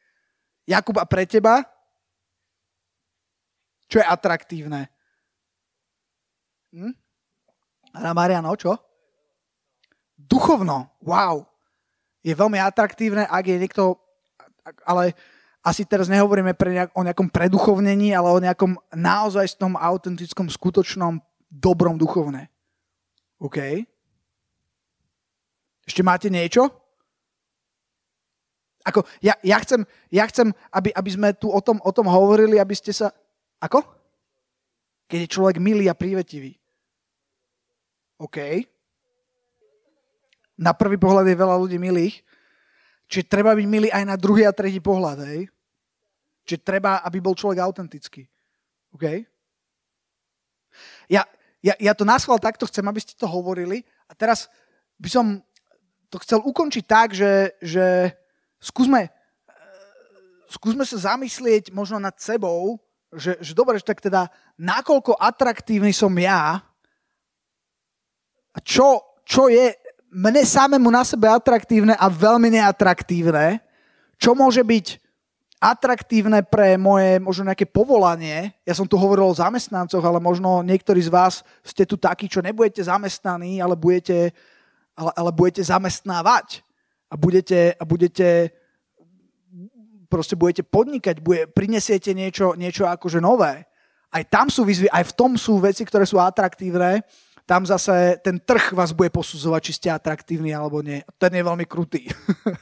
Jakub, a pre teba? Čo je atraktívne? Hm? Ana Mariano, čo? Duchovno. Wow. Je veľmi atraktívne, ak je niekto... Ale asi teraz nehovoríme pre nejak, o nejakom preduchovnení, ale o nejakom naozajstnom, autentickom, skutočnom, dobrom duchovne. OK. Ešte máte niečo? Ako, ja, ja chcem, ja chcem aby, aby sme tu o tom, o tom hovorili, aby ste sa... Ako? Keď je človek milý a prívetivý. OK. Na prvý pohľad je veľa ľudí milých. Čiže treba byť milý aj na druhý a tretí pohľad, hej? Čiže treba, aby bol človek autentický. OK? Ja, ja, ja to náschval takto chcem, aby ste to hovorili. A teraz by som to chcel ukončiť tak, že, že skúsme, eh, skúsme sa zamyslieť možno nad sebou, že, že dobre, že tak teda nakoľko atraktívny som ja a čo, čo je mne samému na sebe atraktívne a veľmi neatraktívne, čo môže byť atraktívne pre moje možno nejaké povolanie. Ja som tu hovoril o zamestnancoch, ale možno niektorí z vás ste tu takí, čo nebudete zamestnaní, ale budete ale, ale budete zamestnávať a budete, a budete proste budete podnikať, bude, prinesiete niečo, niečo akože nové. Aj tam sú výzvy, aj v tom sú veci, ktoré sú atraktívne. Tam zase ten trh vás bude posudzovať, či ste atraktívni alebo nie. Ten je veľmi krutý.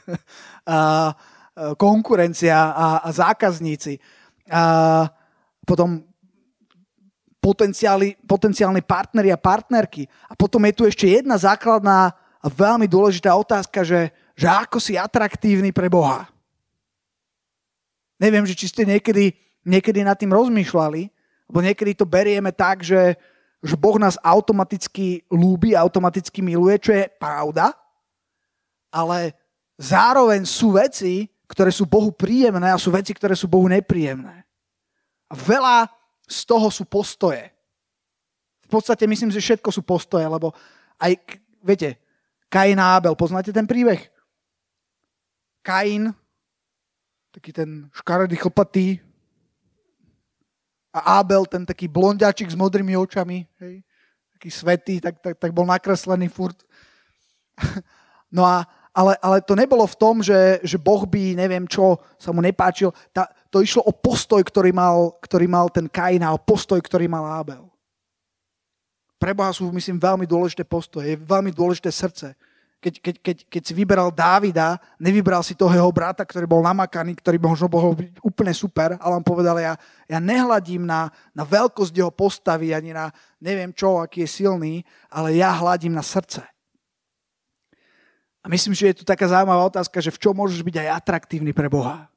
a, konkurencia a, a zákazníci. A potom potenciálni partneri a partnerky. A potom je tu ešte jedna základná a veľmi dôležitá otázka, že, že ako si atraktívny pre Boha. Neviem, že či ste niekedy, niekedy nad tým rozmýšľali, lebo niekedy to berieme tak, že, že Boh nás automaticky lúbi, automaticky miluje, čo je pravda, ale zároveň sú veci, ktoré sú Bohu príjemné a sú veci, ktoré sú Bohu nepríjemné. A veľa z toho sú postoje. V podstate myslím, že všetko sú postoje, lebo aj, viete, Kain a Abel, poznáte ten príbeh? Kain, taký ten škaredý chlpatý, a Abel, ten taký blondiačik s modrými očami. Hej? taký svetý, tak, tak, tak bol nakreslený furt. No a, ale, ale to nebolo v tom, že, že Boh by, neviem čo, sa mu nepáčil. Tá, to išlo o postoj, ktorý mal, ktorý mal ten Kain a o postoj, ktorý mal Abel. Pre Boha sú, myslím, veľmi dôležité postoje, veľmi dôležité srdce keď, keď, keď, keď si vyberal Dávida, nevybral si toho jeho brata, ktorý bol namakaný, ktorý možno bol byť úplne super, ale on povedal, ja, ja nehľadím na, na veľkosť jeho postavy, ani na neviem čo, aký je silný, ale ja hľadím na srdce. A myslím, že je tu taká zaujímavá otázka, že v čom môžeš byť aj atraktívny pre Boha.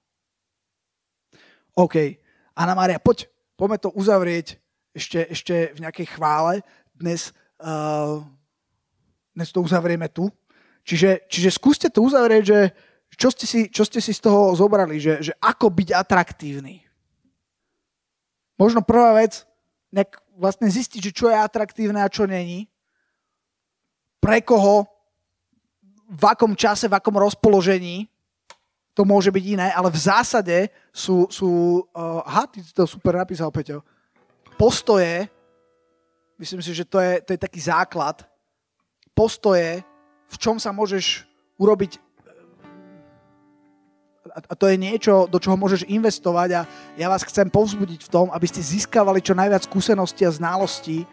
OK. Anna Mária, poď, poďme to uzavrieť ešte, ešte v nejakej chvále. Dnes, uh, dnes to uzavrieme tu. Čiže, čiže skúste to uzavrieť, že čo ste si, čo ste si z toho zobrali, že, že ako byť atraktívny. Možno prvá vec, nejak vlastne zistiť, že čo je atraktívne a čo není. Pre koho, v akom čase, v akom rozpoložení to môže byť iné, ale v zásade sú, sú uh, aha, ty to super napísal, Peťo, postoje, myslím si, že to je, to je taký základ, postoje v čom sa môžeš urobiť a to je niečo, do čoho môžeš investovať a ja vás chcem povzbudiť v tom, aby ste získavali čo najviac skúseností a znalostí,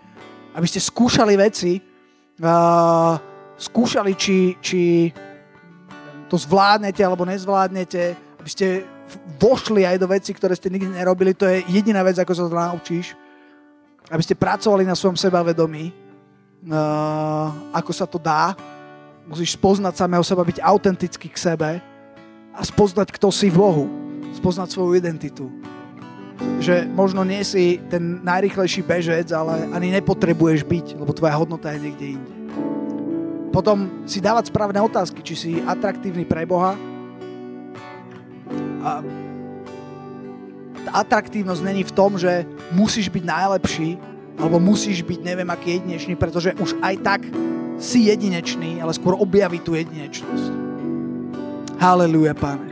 aby ste skúšali veci, uh, skúšali, či, či to zvládnete alebo nezvládnete, aby ste vošli aj do veci, ktoré ste nikdy nerobili, to je jediná vec, ako sa to naučíš, aby ste pracovali na svojom sebavedomí, uh, ako sa to dá, Musíš spoznať samého seba, byť autentický k sebe a spoznať, kto si v Bohu. Spoznať svoju identitu. Že možno nie si ten najrychlejší bežec, ale ani nepotrebuješ byť, lebo tvoja hodnota je niekde inde. Potom si dávať správne otázky, či si atraktívny pre Boha. A atraktívnosť není v tom, že musíš byť najlepší, alebo musíš byť neviem aký jedinečný, pretože už aj tak si jedinečný, ale skôr objaví tú jedinečnosť. Halelúja, páne.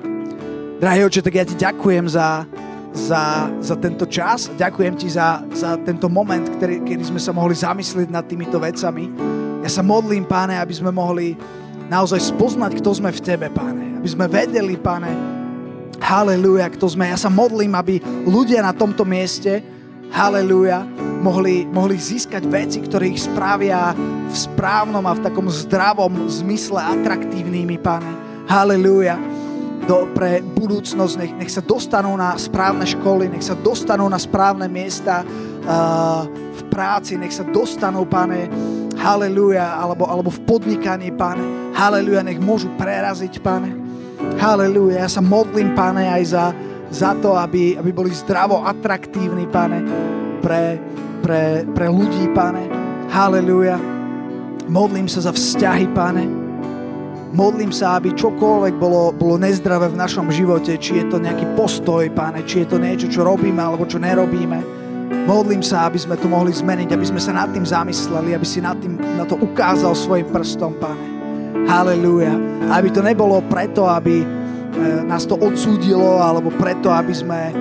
Drahý oče, tak ja ti ďakujem za, za, za tento čas. Ďakujem ti za, za tento moment, ktorý, kedy sme sa mohli zamyslieť nad týmito vecami. Ja sa modlím, páne, aby sme mohli naozaj spoznať, kto sme v tebe, páne. Aby sme vedeli, páne, halleluja, kto sme. Ja sa modlím, aby ľudia na tomto mieste, halleluja, mohli, mohli získať veci, ktoré ich spravia v správnom a v takom zdravom zmysle atraktívnymi, pane. Halelúja. Do, pre budúcnosť, nech, nech sa dostanú na správne školy, nech sa dostanú na správne miesta uh, v práci, nech sa dostanú, pane, halleluja, alebo, alebo v podnikaní, pane, halleluja, nech môžu preraziť, pane, halleluja, ja sa modlím, pane, aj za, za to, aby, aby boli zdravo atraktívni, pane, pre, pre, pre ľudí, pane. Halleluja. Modlím sa za vzťahy, pane. Modlím sa, aby čokoľvek bolo, bolo nezdravé v našom živote, či je to nejaký postoj, pane, či je to niečo, čo robíme alebo čo nerobíme. Modlím sa, aby sme to mohli zmeniť, aby sme sa nad tým zamysleli, aby si nad tým, na to ukázal svojim prstom, pane. Halleluja. Aby to nebolo preto, aby e, nás to odsúdilo, alebo preto, aby sme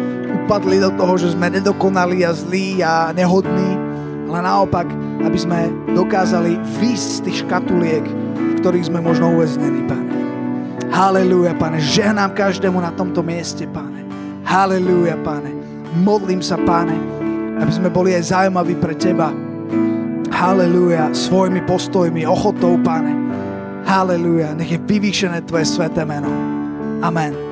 upadli do toho, že sme nedokonali a zlí a nehodní, ale naopak, aby sme dokázali výsť z tých škatuliek, v ktorých sme možno uväznení, Pane. Halelúja, Pane. Žehnám každému na tomto mieste, Pane. Halelúja, Pane. Modlím sa, Pane, aby sme boli aj zaujímaví pre Teba. Halelúja, svojimi postojmi, ochotou, Pane. Halelúja, nech je vyvýšené Tvoje sveté meno. Amen.